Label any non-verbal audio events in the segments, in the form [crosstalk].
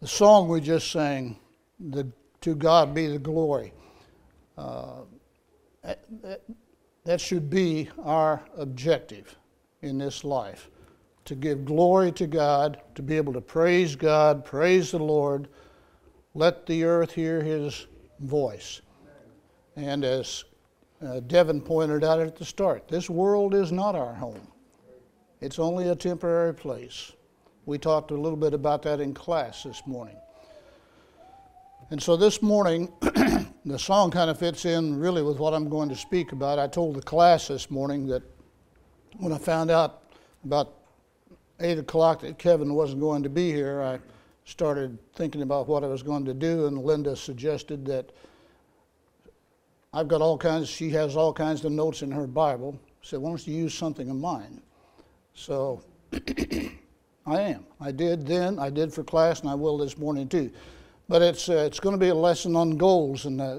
The song we just sang, the, To God Be the Glory, uh, that, that should be our objective in this life to give glory to God, to be able to praise God, praise the Lord, let the earth hear his voice. And as uh, Devin pointed out at the start, this world is not our home, it's only a temporary place. We talked a little bit about that in class this morning. And so this morning, [clears throat] the song kind of fits in really with what I'm going to speak about. I told the class this morning that when I found out about 8 o'clock that Kevin wasn't going to be here, I started thinking about what I was going to do, and Linda suggested that I've got all kinds, she has all kinds of notes in her Bible. Said, why don't you use something of mine? So [clears throat] I am. I did then, I did for class, and I will this morning too. But it's, uh, it's going to be a lesson on goals, and uh,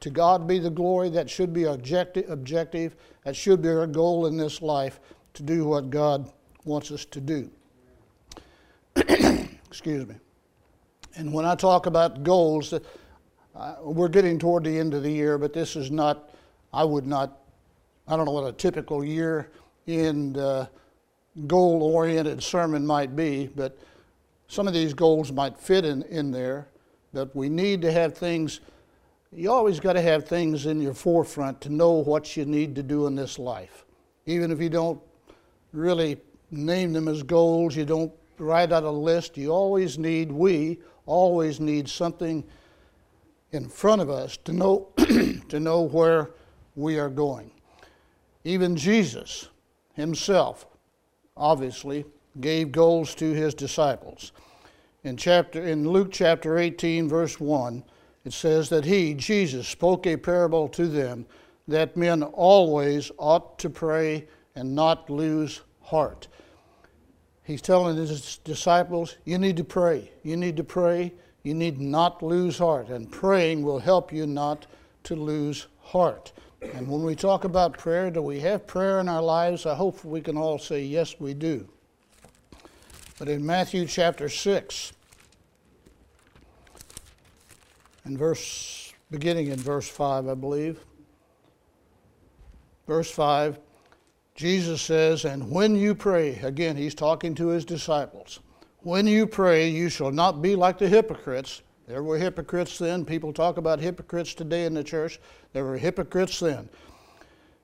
to God be the glory. That should be our objective, objective. That should be our goal in this life to do what God wants us to do. [clears throat] Excuse me. And when I talk about goals, uh, we're getting toward the end of the year, but this is not, I would not, I don't know what a typical year in uh, goal oriented sermon might be, but some of these goals might fit in, in there. But we need to have things, you always got to have things in your forefront to know what you need to do in this life. Even if you don't really name them as goals, you don't write out a list, you always need, we always need something in front of us to know, [clears throat] to know where we are going. Even Jesus himself, obviously, gave goals to his disciples. In, chapter, in Luke chapter 18, verse 1, it says that he, Jesus, spoke a parable to them that men always ought to pray and not lose heart. He's telling his disciples, you need to pray. You need to pray. You need not lose heart. And praying will help you not to lose heart. And when we talk about prayer, do we have prayer in our lives? I hope we can all say, yes, we do. But in Matthew chapter 6, and verse, beginning in verse 5, I believe, verse 5, Jesus says, And when you pray, again, he's talking to his disciples, when you pray, you shall not be like the hypocrites. There were hypocrites then. People talk about hypocrites today in the church. There were hypocrites then.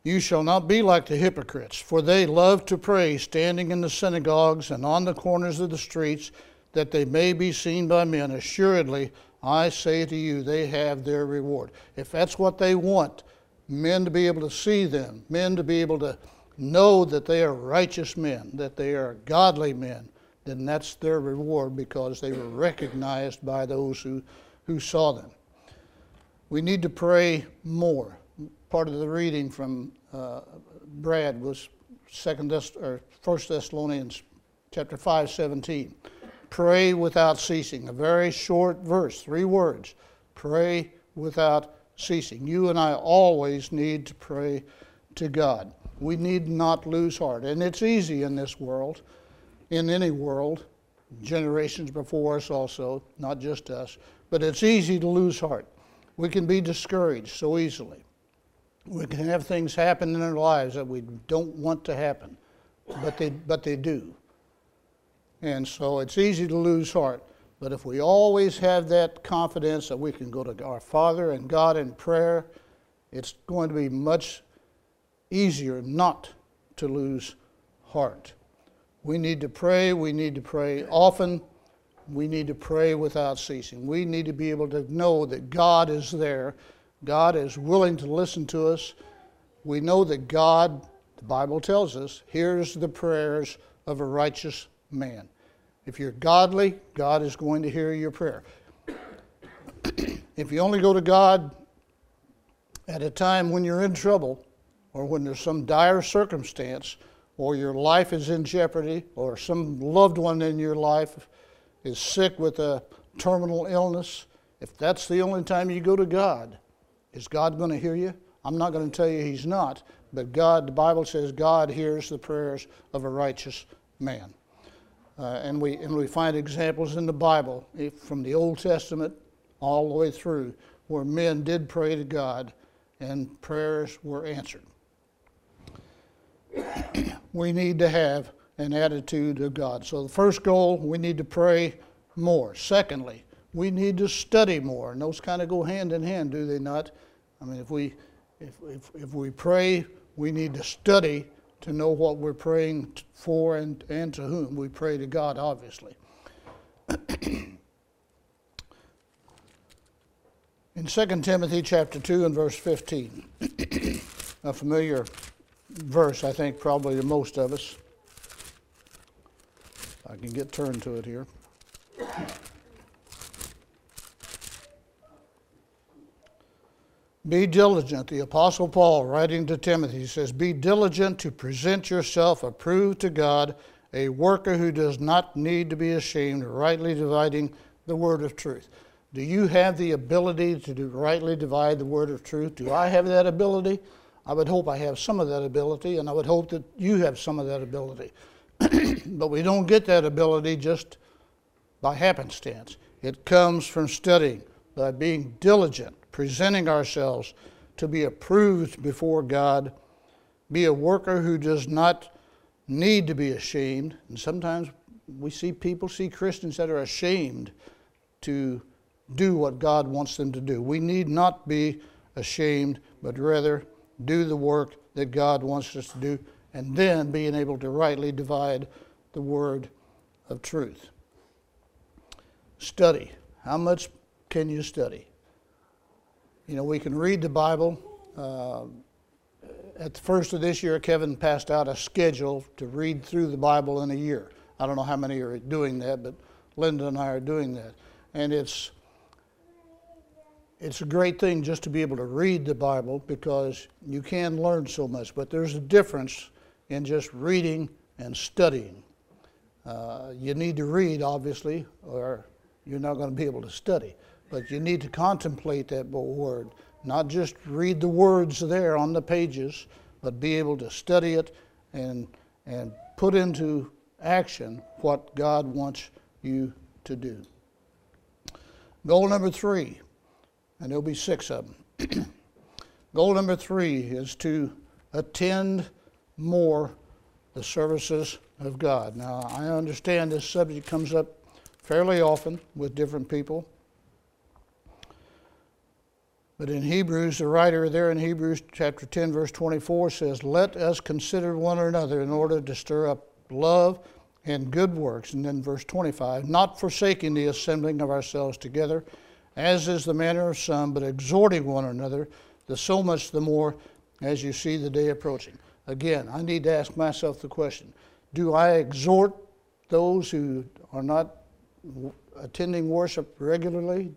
You shall not be like the hypocrites, for they love to pray standing in the synagogues and on the corners of the streets, that they may be seen by men. Assuredly, I say to you, they have their reward. If that's what they want, men to be able to see them, men to be able to know that they are righteous men, that they are godly men, then that's their reward because they were recognized by those who, who saw them. We need to pray more. Part of the reading from uh, Brad was Second Thess- or First Thessalonians chapter 5, 17. Pray without ceasing. A very short verse, three words. Pray without ceasing. You and I always need to pray to God. We need not lose heart. And it's easy in this world, in any world, generations before us also, not just us, but it's easy to lose heart. We can be discouraged so easily. We can have things happen in our lives that we don't want to happen, but they, but they do. And so it's easy to lose heart. But if we always have that confidence that we can go to our Father and God in prayer, it's going to be much easier not to lose heart. We need to pray. We need to pray often. We need to pray without ceasing. We need to be able to know that God is there. God is willing to listen to us. We know that God, the Bible tells us, hears the prayers of a righteous man. If you're godly, God is going to hear your prayer. if you only go to God at a time when you're in trouble, or when there's some dire circumstance, or your life is in jeopardy, or some loved one in your life is sick with a terminal illness, if that's the only time you go to God, is God going to hear you? I'm not going to tell you He's not, but God, the Bible says God hears the prayers of a righteous man. Uh, and, we, and we find examples in the Bible, from the Old Testament all the way through, where men did pray to God and prayers were answered. [clears throat] we need to have an attitude of God. So, the first goal, we need to pray more. Secondly, we need to study more. And those kind of go hand in hand, do they not? I mean, if we, if, if, if we pray, we need to study to know what we're praying for and, and to whom. We pray to God, obviously. [clears throat] In 2 Timothy chapter 2 and verse 15, [clears throat] a familiar verse, I think, probably to most of us. I can get turned to it here. Be diligent. The Apostle Paul, writing to Timothy, says, Be diligent to present yourself approved to God, a worker who does not need to be ashamed, rightly dividing the word of truth. Do you have the ability to do, rightly divide the word of truth? Do I have that ability? I would hope I have some of that ability, and I would hope that you have some of that ability. [clears throat] but we don't get that ability just by happenstance. It comes from studying, by being diligent, presenting ourselves to be approved before God, be a worker who does not need to be ashamed. And sometimes we see people, see Christians that are ashamed to do what God wants them to do. We need not be ashamed, but rather do the work that God wants us to do, and then being able to rightly divide the word of truth. Study. How much can you study? You know, we can read the Bible. Uh, at the first of this year, Kevin passed out a schedule to read through the Bible in a year. I don't know how many are doing that, but Linda and I are doing that. And it's it's a great thing just to be able to read the Bible because you can learn so much, but there's a difference in just reading and studying. Uh, you need to read, obviously, or you're not going to be able to study, but you need to contemplate that word, not just read the words there on the pages, but be able to study it and, and put into action what God wants you to do. Goal number three and there'll be six of them. [clears throat] Goal number three is to attend more the services of God. Now, I understand this subject comes up fairly often with different people. But in Hebrews, the writer there in Hebrews chapter 10, verse 24 says, Let us consider one another in order to stir up love and good works. And then verse 25, not forsaking the assembling of ourselves together as is the manner of some, but exhorting one another, the so much the more as you see the day approaching. Again, I need to ask myself the question Do I exhort those who are not attending worship regularly?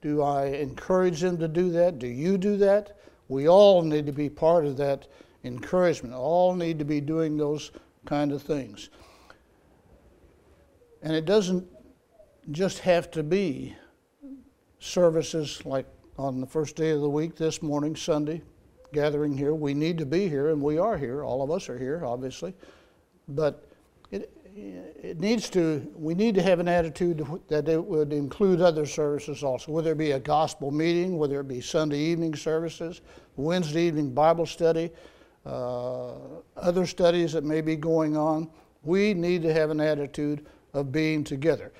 Do I encourage them to do that? Do you do that? We all need to be part of that encouragement. All need to be doing those kind of things. And it doesn't just have to be services like on the first day of the week, this morning, Sunday, gathering here. We need to be here, and we are here. All of us are here, obviously. But it, it needs to, we need to have an attitude that it would include other services also, whether it be a gospel meeting, whether it be Sunday evening services, Wednesday evening Bible study, uh, other studies that may be going on. We need to have an attitude of being together.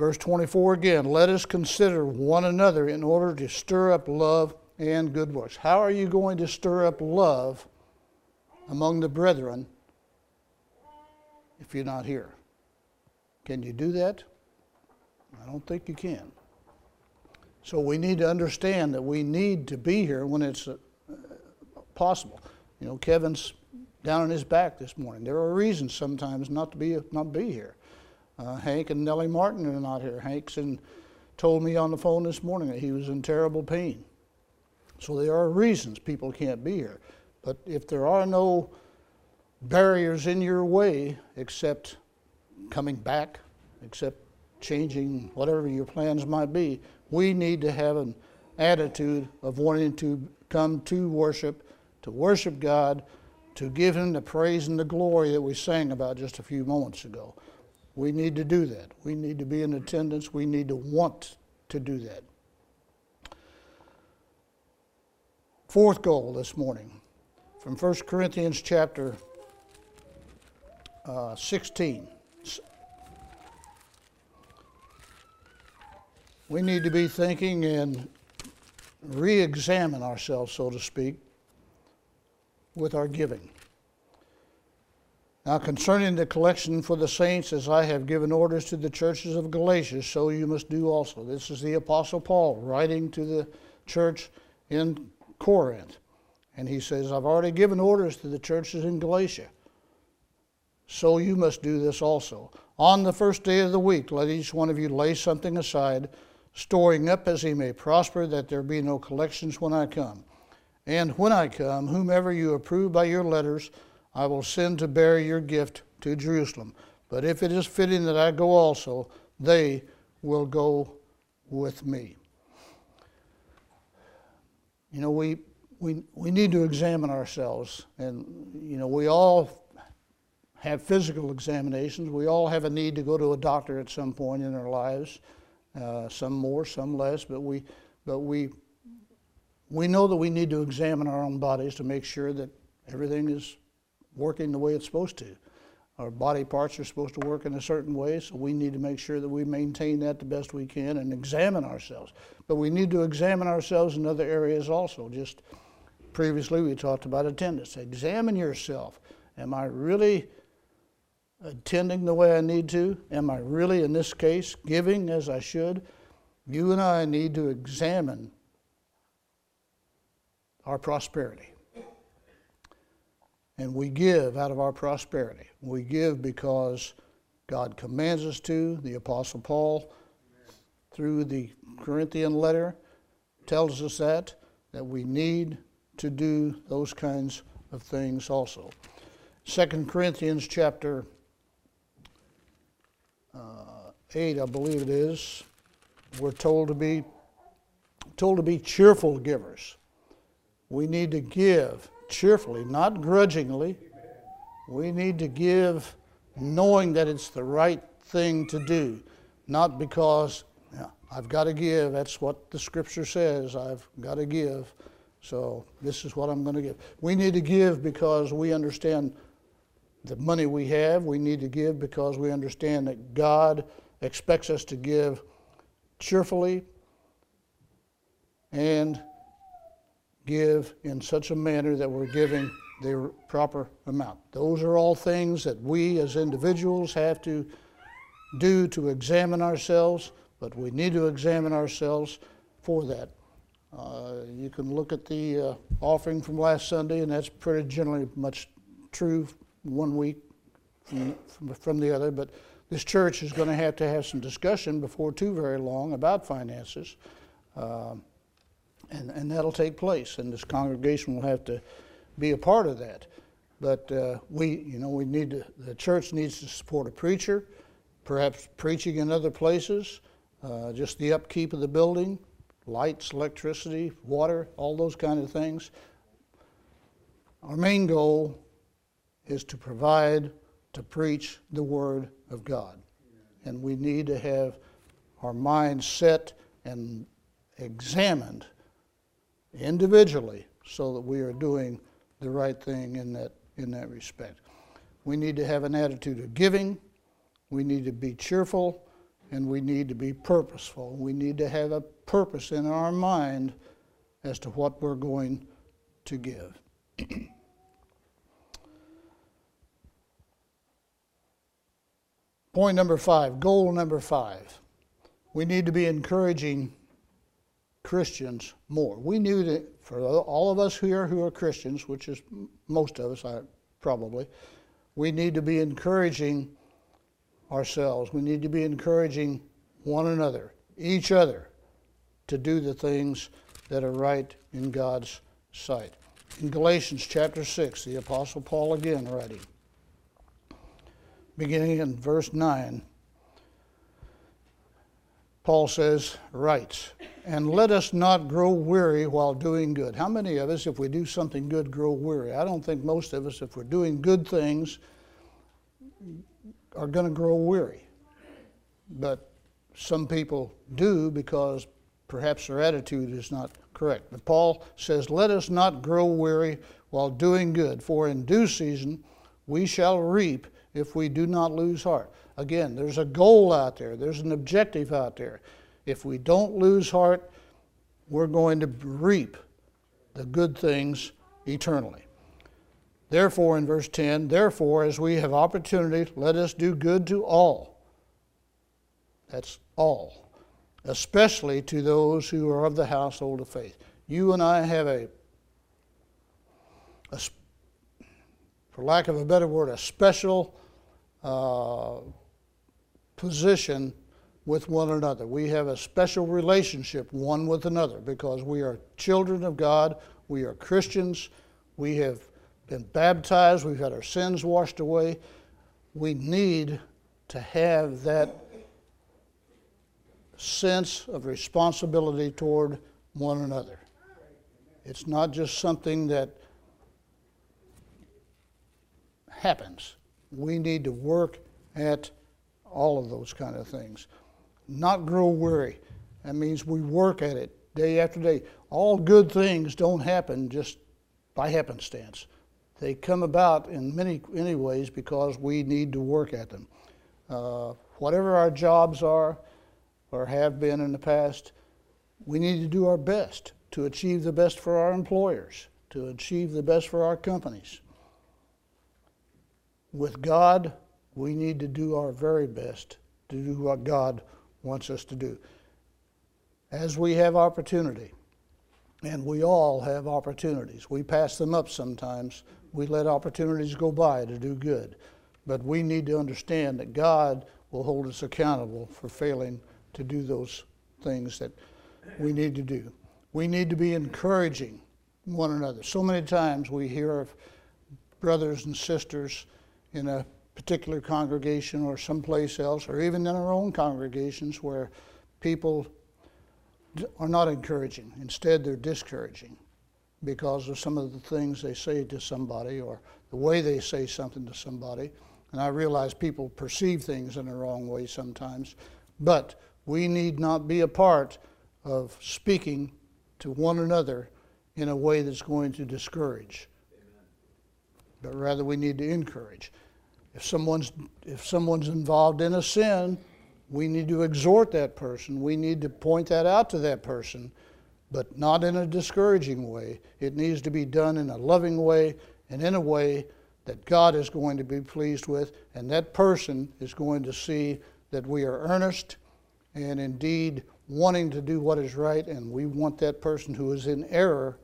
Verse 24 again, let us consider one another in order to stir up love and good works. How are you going to stir up love among the brethren if you're not here? Can you do that? I don't think you can. So we need to understand that we need to be here when it's uh, possible. You know, Kevin's down on his back this morning. There are reasons sometimes not to be not be here. Uh, Hank and Nellie Martin are not here. Hank's in, told me on the phone this morning that he was in terrible pain. So there are reasons people can't be here. But if there are no barriers in your way except coming back, except changing whatever your plans might be, we need to have an attitude of wanting to come to worship, to worship God, to give Him the praise and the glory that we sang about just a few moments ago. We need to do that. We need to be in attendance. We need to want to do that. Fourth goal this morning from 1 Corinthians chapter uh, 16. We need to be thinking and re examine ourselves, so to speak, with our giving. Now, concerning the collection for the saints, as I have given orders to the churches of Galatia, so you must do also. This is the Apostle Paul writing to the church in Corinth. And he says, I've already given orders to the churches in Galatia. So you must do this also. On the first day of the week, let each one of you lay something aside, storing up as he may prosper, that there be no collections when I come. And when I come, whomever you approve by your letters, I will send to bear your gift to Jerusalem. But if it is fitting that I go also, they will go with me. You know, we, we, we need to examine ourselves. And, you know, we all have physical examinations. We all have a need to go to a doctor at some point in our lives, uh, some more, some less, but we, but we, we know that we need to examine our own bodies to make sure that everything is working the way it's supposed to. Our body parts are supposed to work in a certain way, so we need to make sure that we maintain that the best we can and examine ourselves. But we need to examine ourselves in other areas also. Just previously, we talked about attendance. Examine yourself. Am I really attending the way I need to? Am I really, in this case, giving as I should? You and I need to examine our prosperity and we give out of our prosperity. We give because God commands us to. The Apostle Paul, through the Corinthian letter, tells us that, that we need to do those kinds of things also. 2 Corinthians chapter uh, 8, I believe it is, we're told to be told to be cheerful givers. We need to give cheerfully, not grudgingly. We need to give knowing that it's the right thing to do, not because I've got to give. That's what the scripture says. I've got to give. So this is what I'm going to give. We need to give because we understand the money we have. We need to give because we understand that God expects us to give cheerfully and give in such a manner that we're giving the proper amount. Those are all things that we as individuals have to do to examine ourselves, but we need to examine ourselves for that. Uh, you can look at the uh, offering from last Sunday, and that's pretty generally much true one week from, from, from the other, but this church is going to have to have some discussion before too very long about finances. Uh, and, and that'll take place, and this congregation will have to be a part of that. But uh, we, you know, we need to, the church needs to support a preacher, perhaps preaching in other places, uh, just the upkeep of the building, lights, electricity, water, all those kind of things. Our main goal is to provide, to preach the Word of God. And we need to have our minds set and examined individually so that we are doing the right thing in that, in that respect. We need to have an attitude of giving, we need to be cheerful, and we need to be purposeful. We need to have a purpose in our mind as to what we're going to give. Point number five, goal number five. We need to be encouraging Christians more. We knew that for all of us here who are Christians, which is most of us, I, probably, we need to be encouraging ourselves. We need to be encouraging one another, each other, to do the things that are right in God's sight. In Galatians chapter 6, the Apostle Paul again writing, beginning in verse 9, Paul says, writes, and let us not grow weary while doing good. How many of us, if we do something good, grow weary? I don't think most of us, if we're doing good things, are going to grow weary. But some people do because perhaps their attitude is not correct. But Paul says, Let us not grow weary while doing good, for in due season we shall reap if we do not lose heart. Again, there's a goal out there, there's an objective out there. If we don't lose heart, we're going to reap the good things eternally. Therefore, in verse 10, therefore, as we have opportunity, let us do good to all. That's all, especially to those who are of the household of faith. You and I have a, a for lack of a better word, a special uh, position with one another. We have a special relationship one with another because we are children of God, we are Christians, we have been baptized, we've had our sins washed away. We need to have that sense of responsibility toward one another. It's not just something that happens. We need to work at all of those kind of things. Not grow weary. That means we work at it day after day. All good things don't happen just by happenstance. They come about in many, many ways because we need to work at them. Uh, whatever our jobs are or have been in the past, we need to do our best to achieve the best for our employers, to achieve the best for our companies. With God, we need to do our very best to do what God wants us to do. As we have opportunity, and we all have opportunities, we pass them up sometimes we let opportunities go by to do good. But we need to understand that God will hold us accountable for failing to do those things that we need to do. We need to be encouraging one another. So many times we hear of brothers and sisters in a particular congregation or someplace else, or even in our own congregations, where people are not encouraging. Instead, they're discouraging because of some of the things they say to somebody or the way they say something to somebody. And I realize people perceive things in the wrong way sometimes, but we need not be a part of speaking to one another in a way that's going to discourage. But rather we need to encourage. If someone's, if someone's involved in a sin, we need to exhort that person. We need to point that out to that person but not in a discouraging way. It needs to be done in a loving way and in a way that God is going to be pleased with, and that person is going to see that we are earnest and indeed wanting to do what is right, and we want that person who is in error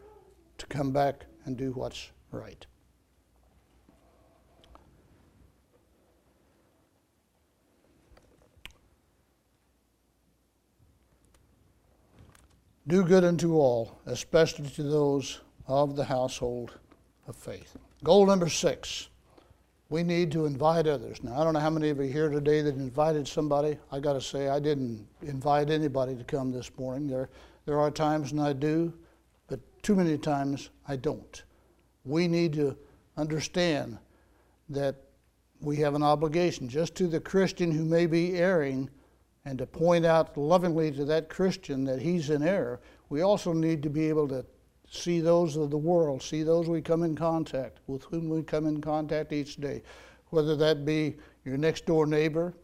to come back and do what's right. Do good unto all, especially to those of the household of faith. Goal number six we need to invite others. Now, I don't know how many of you here today that invited somebody. I got to say, I didn't invite anybody to come this morning. There, there are times when I do, but too many times I don't. We need to understand that we have an obligation just to the Christian who may be erring and to point out lovingly to that Christian that he's in error, we also need to be able to see those of the world, see those we come in contact with whom we come in contact each day, whether that be your next door neighbor,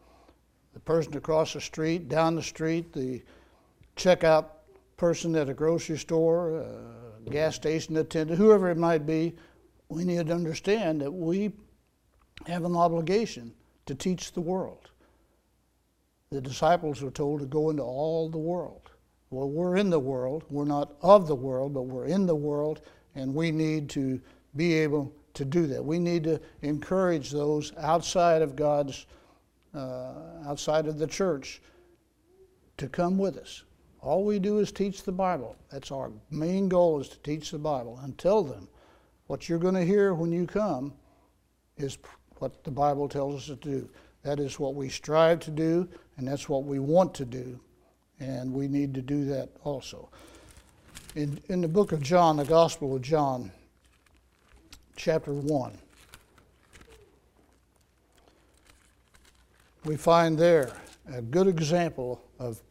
the person across the street, down the street, the checkout person at a grocery store, a gas station attendant, whoever it might be, we need to understand that we have an obligation to teach the world the disciples were told to go into all the world. Well, we're in the world. We're not of the world, but we're in the world, and we need to be able to do that. We need to encourage those outside of God's, uh, outside of the church, to come with us. All we do is teach the Bible. That's our main goal is to teach the Bible and tell them what you're going to hear when you come is what the Bible tells us to do. That is what we strive to do, and that's what we want to do, and we need to do that also. In, in the book of John, the Gospel of John, chapter 1, we find there a good example of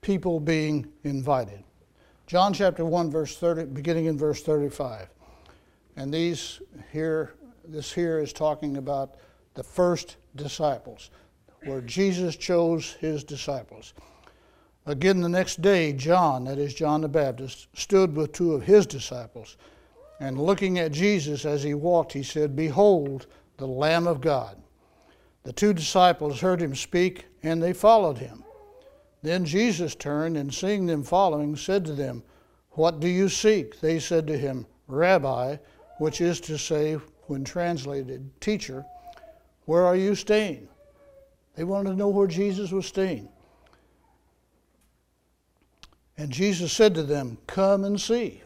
people being invited. John chapter 1, verse 30, beginning in verse 35. And these here, this here is talking about the first disciples, where Jesus chose his disciples. Again, the next day, John, that is John the Baptist, stood with two of his disciples. And looking at Jesus as he walked, he said, Behold, the Lamb of God. The two disciples heard him speak, and they followed him. Then Jesus turned, and seeing them following, said to them, What do you seek? They said to him, Rabbi, which is to say, when translated, teacher, where are you staying? They wanted to know where Jesus was staying. And Jesus said to them, Come and see.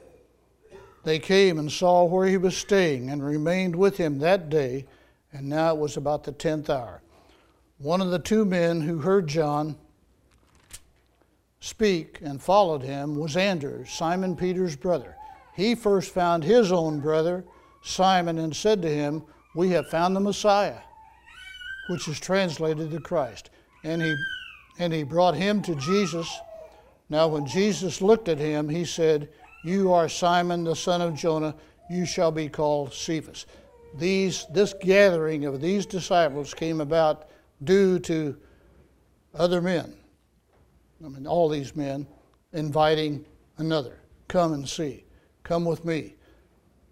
They came and saw where he was staying and remained with him that day, and now it was about the tenth hour. One of the two men who heard John speak and followed him was Andrew, Simon Peter's brother. He first found his own brother, Simon, and said to him, We have found the Messiah, which is translated the Christ. And he, and he brought him to Jesus. Now, when Jesus looked at him, he said, You are Simon, the son of Jonah. You shall be called Cephas. These, this gathering of these disciples came about due to other men. I mean, all these men inviting another. Come and see. Come with me.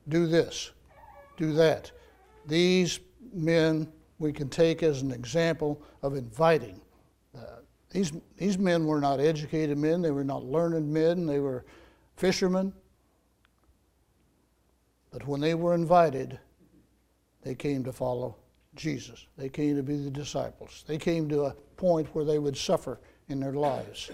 Do this. Do that. These men we can take as an example of inviting. Uh, these, these men were not educated men, they were not learned men, they were fishermen. But when they were invited, they came to follow Jesus. They came to be the disciples. They came to a point where they would suffer in their lives.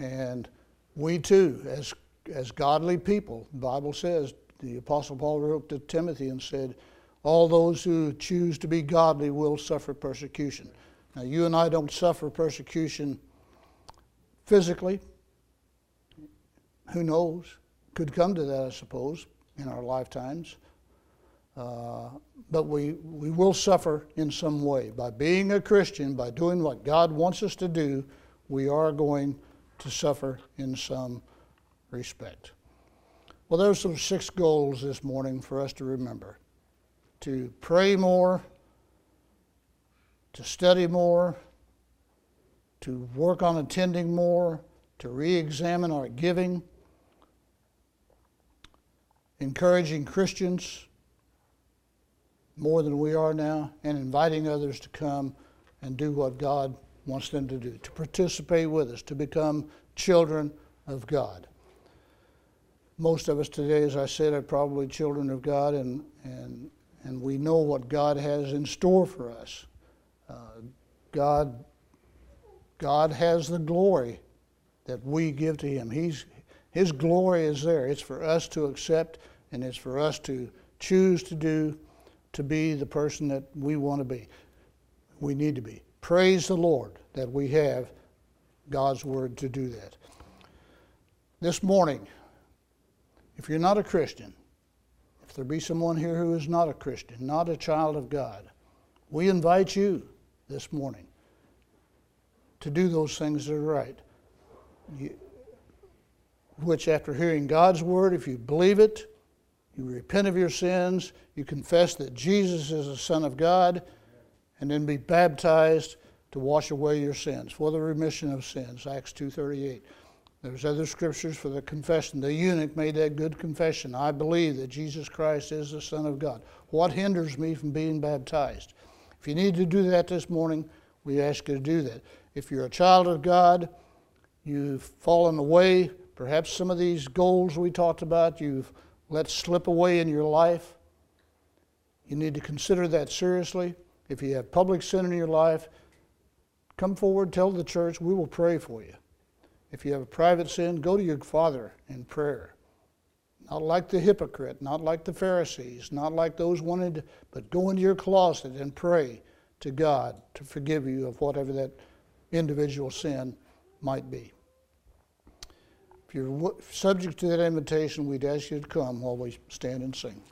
And we too, as, as godly people, the Bible says, the Apostle Paul wrote to Timothy and said, All those who choose to be godly will suffer persecution. Now, you and I don't suffer persecution physically. Who knows? Could come to that, I suppose, in our lifetimes. Uh, but we, we will suffer in some way. By being a Christian, by doing what God wants us to do, we are going to suffer in some respect. Well, there's some six goals this morning for us to remember to pray more, to study more, to work on attending more, to re examine our giving, encouraging Christians more than we are now, and inviting others to come and do what God wants them to do, to participate with us, to become children of God. Most of us today, as I said, are probably children of God, and, and, and we know what God has in store for us. Uh, God, God has the glory that we give to Him. He's, His glory is there. It's for us to accept and it's for us to choose to do to be the person that we want to be. We need to be. Praise the Lord that we have God's Word to do that. This morning, if you're not a Christian, if there be someone here who is not a Christian, not a child of God, we invite you this morning to do those things that are right. You, which, after hearing God's word, if you believe it, you repent of your sins, you confess that Jesus is the Son of God, and then be baptized to wash away your sins for the remission of sins. Acts 2:38. There's other scriptures for the confession. The eunuch made that good confession. I believe that Jesus Christ is the Son of God. What hinders me from being baptized? If you need to do that this morning, we ask you to do that. If you're a child of God, you've fallen away, perhaps some of these goals we talked about, you've let slip away in your life, you need to consider that seriously. If you have public sin in your life, come forward, tell the church, we will pray for you. If you have a private sin, go to your Father in prayer. Not like the hypocrite, not like the Pharisees, not like those wanted, but go into your closet and pray to God to forgive you of whatever that individual sin might be. If you're subject to that invitation, we'd ask you to come while we stand and sing.